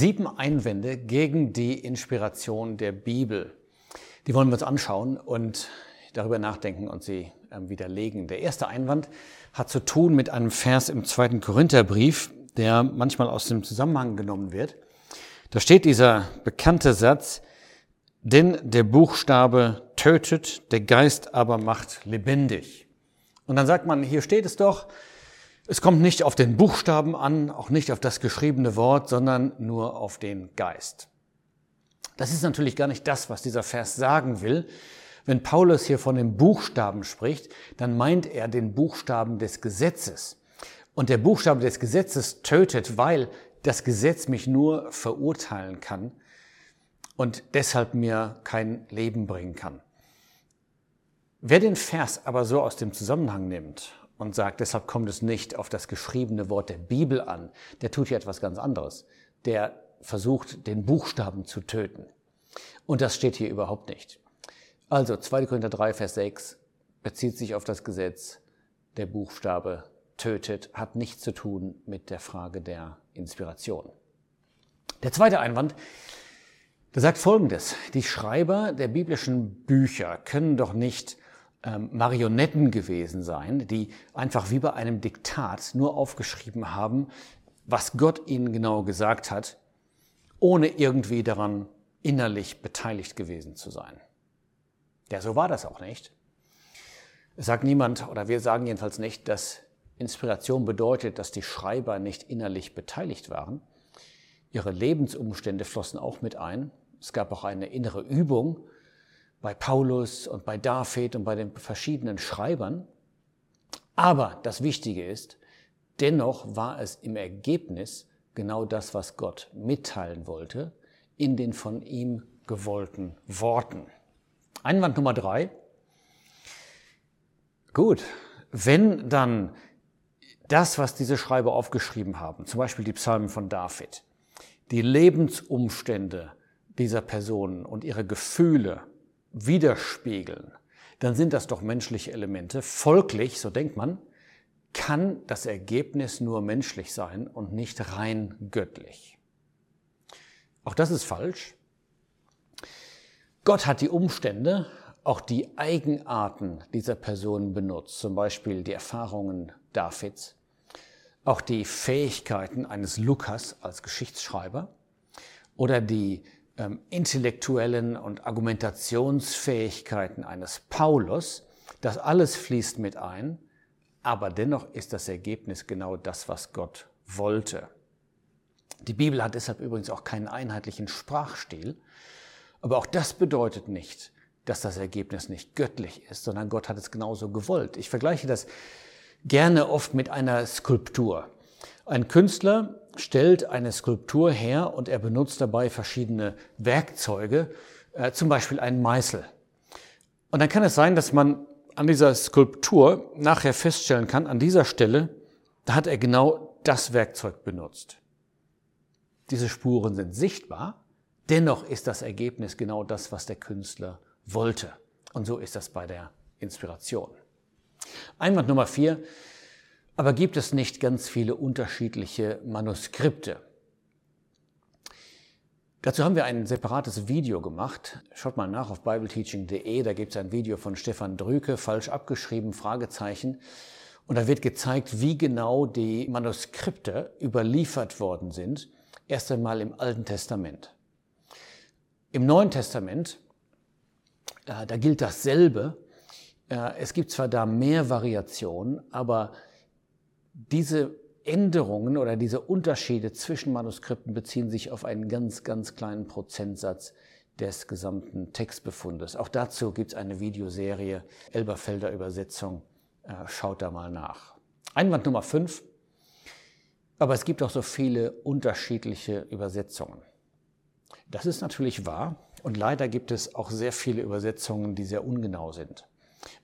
Sieben Einwände gegen die Inspiration der Bibel. Die wollen wir uns anschauen und darüber nachdenken und sie ähm, widerlegen. Der erste Einwand hat zu tun mit einem Vers im zweiten Korintherbrief, der manchmal aus dem Zusammenhang genommen wird. Da steht dieser bekannte Satz, denn der Buchstabe tötet, der Geist aber macht lebendig. Und dann sagt man, hier steht es doch, es kommt nicht auf den Buchstaben an, auch nicht auf das geschriebene Wort, sondern nur auf den Geist. Das ist natürlich gar nicht das, was dieser Vers sagen will. Wenn Paulus hier von den Buchstaben spricht, dann meint er den Buchstaben des Gesetzes. Und der Buchstabe des Gesetzes tötet, weil das Gesetz mich nur verurteilen kann und deshalb mir kein Leben bringen kann. Wer den Vers aber so aus dem Zusammenhang nimmt und sagt, deshalb kommt es nicht auf das geschriebene Wort der Bibel an, der tut hier etwas ganz anderes. Der versucht, den Buchstaben zu töten. Und das steht hier überhaupt nicht. Also 2. Korinther 3, Vers 6 bezieht sich auf das Gesetz, der Buchstabe tötet, hat nichts zu tun mit der Frage der Inspiration. Der zweite Einwand, der sagt Folgendes. Die Schreiber der biblischen Bücher können doch nicht ähm, Marionetten gewesen sein, die einfach wie bei einem Diktat nur aufgeschrieben haben, was Gott ihnen genau gesagt hat, ohne irgendwie daran innerlich beteiligt gewesen zu sein. Ja, so war das auch nicht. Es sagt niemand, oder wir sagen jedenfalls nicht, dass Inspiration bedeutet, dass die Schreiber nicht innerlich beteiligt waren. Ihre Lebensumstände flossen auch mit ein. Es gab auch eine innere Übung, bei Paulus und bei David und bei den verschiedenen Schreibern. Aber das Wichtige ist, dennoch war es im Ergebnis genau das, was Gott mitteilen wollte, in den von ihm gewollten Worten. Einwand Nummer drei. Gut, wenn dann das, was diese Schreiber aufgeschrieben haben, zum Beispiel die Psalmen von David, die Lebensumstände dieser Personen und ihre Gefühle widerspiegeln, dann sind das doch menschliche Elemente. Folglich, so denkt man, kann das Ergebnis nur menschlich sein und nicht rein göttlich. Auch das ist falsch. Gott hat die Umstände, auch die Eigenarten dieser Personen benutzt, zum Beispiel die Erfahrungen Davids, auch die Fähigkeiten eines Lukas als Geschichtsschreiber oder die intellektuellen und Argumentationsfähigkeiten eines Paulus, das alles fließt mit ein, aber dennoch ist das Ergebnis genau das, was Gott wollte. Die Bibel hat deshalb übrigens auch keinen einheitlichen Sprachstil, aber auch das bedeutet nicht, dass das Ergebnis nicht göttlich ist, sondern Gott hat es genauso gewollt. Ich vergleiche das gerne oft mit einer Skulptur. Ein Künstler stellt eine Skulptur her und er benutzt dabei verschiedene Werkzeuge, äh, zum Beispiel einen Meißel. Und dann kann es sein, dass man an dieser Skulptur nachher feststellen kann, an dieser Stelle, da hat er genau das Werkzeug benutzt. Diese Spuren sind sichtbar, dennoch ist das Ergebnis genau das, was der Künstler wollte. Und so ist das bei der Inspiration. Einwand Nummer vier, aber gibt es nicht ganz viele unterschiedliche Manuskripte? Dazu haben wir ein separates Video gemacht. Schaut mal nach auf bibleteaching.de, da gibt es ein Video von Stefan Drüke, falsch abgeschrieben, Fragezeichen. Und da wird gezeigt, wie genau die Manuskripte überliefert worden sind. Erst einmal im Alten Testament. Im Neuen Testament, äh, da gilt dasselbe. Äh, es gibt zwar da mehr Variationen, aber diese Änderungen oder diese Unterschiede zwischen Manuskripten beziehen sich auf einen ganz, ganz kleinen Prozentsatz des gesamten Textbefundes. Auch dazu gibt es eine Videoserie, Elberfelder Übersetzung. Äh, schaut da mal nach. Einwand Nummer 5. Aber es gibt auch so viele unterschiedliche Übersetzungen. Das ist natürlich wahr und leider gibt es auch sehr viele Übersetzungen, die sehr ungenau sind.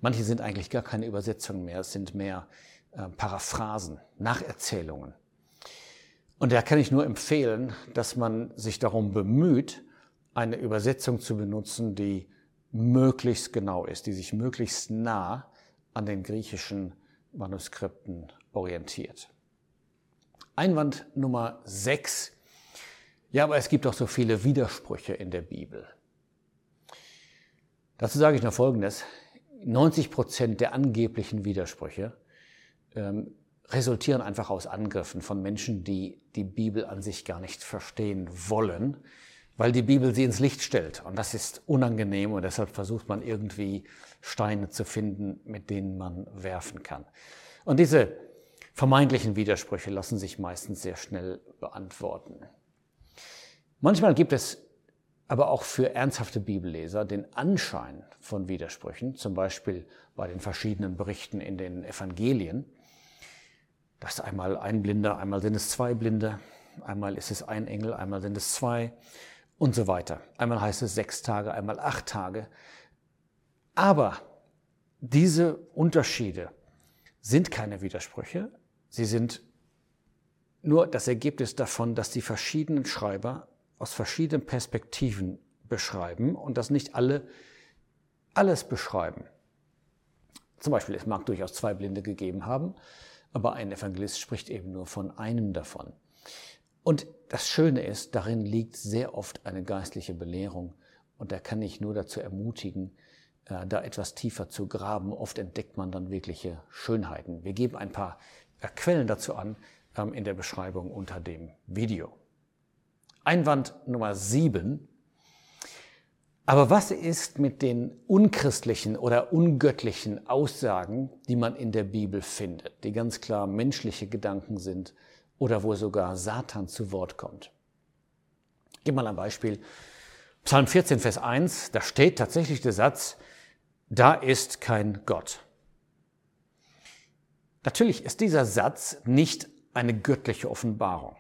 Manche sind eigentlich gar keine Übersetzungen mehr, es sind mehr äh, Paraphrasen, Nacherzählungen. Und da kann ich nur empfehlen, dass man sich darum bemüht, eine Übersetzung zu benutzen, die möglichst genau ist, die sich möglichst nah an den griechischen Manuskripten orientiert. Einwand Nummer 6. Ja, aber es gibt doch so viele Widersprüche in der Bibel. Dazu sage ich noch Folgendes. 90 Prozent der angeblichen Widersprüche ähm, resultieren einfach aus Angriffen von Menschen, die die Bibel an sich gar nicht verstehen wollen, weil die Bibel sie ins Licht stellt. Und das ist unangenehm und deshalb versucht man irgendwie Steine zu finden, mit denen man werfen kann. Und diese vermeintlichen Widersprüche lassen sich meistens sehr schnell beantworten. Manchmal gibt es aber auch für ernsthafte Bibelleser den Anschein von Widersprüchen, zum Beispiel bei den verschiedenen Berichten in den Evangelien. Das ist einmal ein Blinder, einmal sind es zwei Blinde, einmal ist es ein Engel, einmal sind es zwei und so weiter. Einmal heißt es sechs Tage, einmal acht Tage. Aber diese Unterschiede sind keine Widersprüche, sie sind nur das Ergebnis davon, dass die verschiedenen Schreiber aus verschiedenen Perspektiven beschreiben und dass nicht alle alles beschreiben. Zum Beispiel, es mag durchaus zwei Blinde gegeben haben, aber ein Evangelist spricht eben nur von einem davon. Und das Schöne ist, darin liegt sehr oft eine geistliche Belehrung und da kann ich nur dazu ermutigen, äh, da etwas tiefer zu graben. Oft entdeckt man dann wirkliche Schönheiten. Wir geben ein paar äh, Quellen dazu an ähm, in der Beschreibung unter dem Video. Einwand Nummer sieben. Aber was ist mit den unchristlichen oder ungöttlichen Aussagen, die man in der Bibel findet, die ganz klar menschliche Gedanken sind oder wo sogar Satan zu Wort kommt? Ich mal ein Beispiel. Psalm 14, Vers 1, da steht tatsächlich der Satz, da ist kein Gott. Natürlich ist dieser Satz nicht eine göttliche Offenbarung.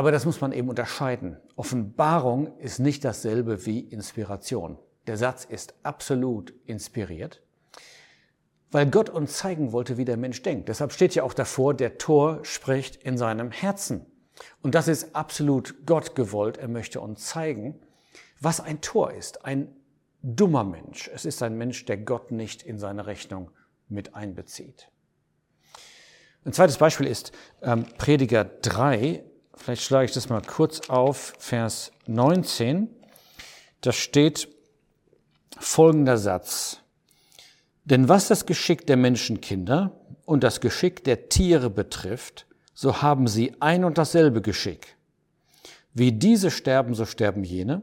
Aber das muss man eben unterscheiden. Offenbarung ist nicht dasselbe wie Inspiration. Der Satz ist absolut inspiriert, weil Gott uns zeigen wollte, wie der Mensch denkt. Deshalb steht ja auch davor, der Tor spricht in seinem Herzen. Und das ist absolut Gott gewollt. Er möchte uns zeigen, was ein Tor ist. Ein dummer Mensch. Es ist ein Mensch, der Gott nicht in seine Rechnung mit einbezieht. Ein zweites Beispiel ist ähm, Prediger 3, Vielleicht schlage ich das mal kurz auf, Vers 19. Da steht folgender Satz. Denn was das Geschick der Menschenkinder und das Geschick der Tiere betrifft, so haben sie ein und dasselbe Geschick. Wie diese sterben, so sterben jene,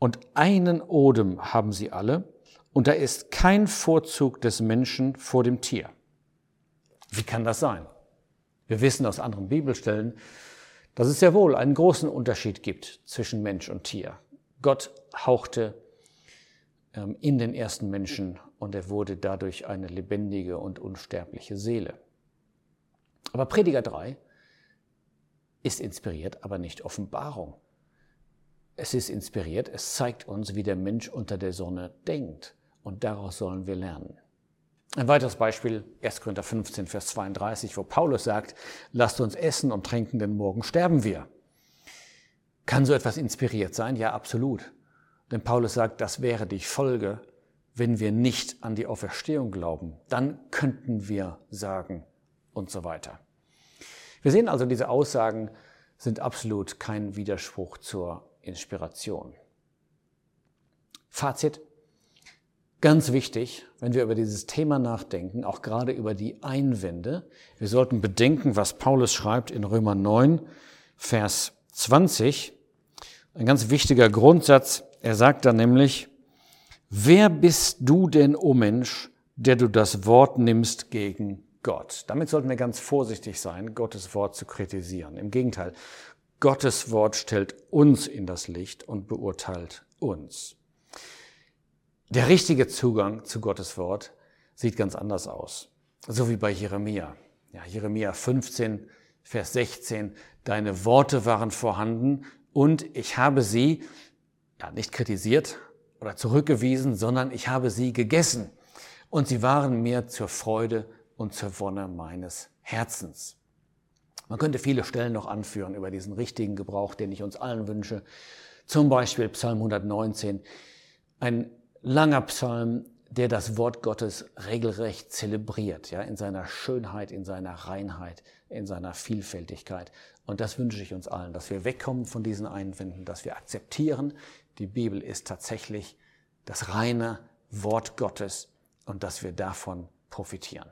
und einen Odem haben sie alle, und da ist kein Vorzug des Menschen vor dem Tier. Wie kann das sein? Wir wissen aus anderen Bibelstellen, dass es sehr wohl einen großen Unterschied gibt zwischen Mensch und Tier. Gott hauchte ähm, in den ersten Menschen und er wurde dadurch eine lebendige und unsterbliche Seele. Aber Prediger 3 ist inspiriert, aber nicht Offenbarung. Es ist inspiriert, es zeigt uns, wie der Mensch unter der Sonne denkt und daraus sollen wir lernen. Ein weiteres Beispiel, 1. Korinther 15, Vers 32, wo Paulus sagt, lasst uns essen und trinken, denn morgen sterben wir. Kann so etwas inspiriert sein? Ja, absolut. Denn Paulus sagt, das wäre die Folge, wenn wir nicht an die Auferstehung glauben. Dann könnten wir sagen und so weiter. Wir sehen also, diese Aussagen sind absolut kein Widerspruch zur Inspiration. Fazit. Ganz wichtig, wenn wir über dieses Thema nachdenken, auch gerade über die Einwände, wir sollten bedenken, was Paulus schreibt in Römer 9, Vers 20. Ein ganz wichtiger Grundsatz. Er sagt da nämlich, wer bist du denn, o oh Mensch, der du das Wort nimmst gegen Gott? Damit sollten wir ganz vorsichtig sein, Gottes Wort zu kritisieren. Im Gegenteil, Gottes Wort stellt uns in das Licht und beurteilt uns. Der richtige Zugang zu Gottes Wort sieht ganz anders aus. So wie bei Jeremia. Ja, Jeremia 15, Vers 16. Deine Worte waren vorhanden und ich habe sie ja, nicht kritisiert oder zurückgewiesen, sondern ich habe sie gegessen. Und sie waren mir zur Freude und zur Wonne meines Herzens. Man könnte viele Stellen noch anführen über diesen richtigen Gebrauch, den ich uns allen wünsche. Zum Beispiel Psalm 119. Ein langer Psalm, der das Wort Gottes regelrecht zelebriert, ja, in seiner Schönheit, in seiner Reinheit, in seiner Vielfältigkeit. Und das wünsche ich uns allen, dass wir wegkommen von diesen Einwänden, dass wir akzeptieren, die Bibel ist tatsächlich das reine Wort Gottes und dass wir davon profitieren.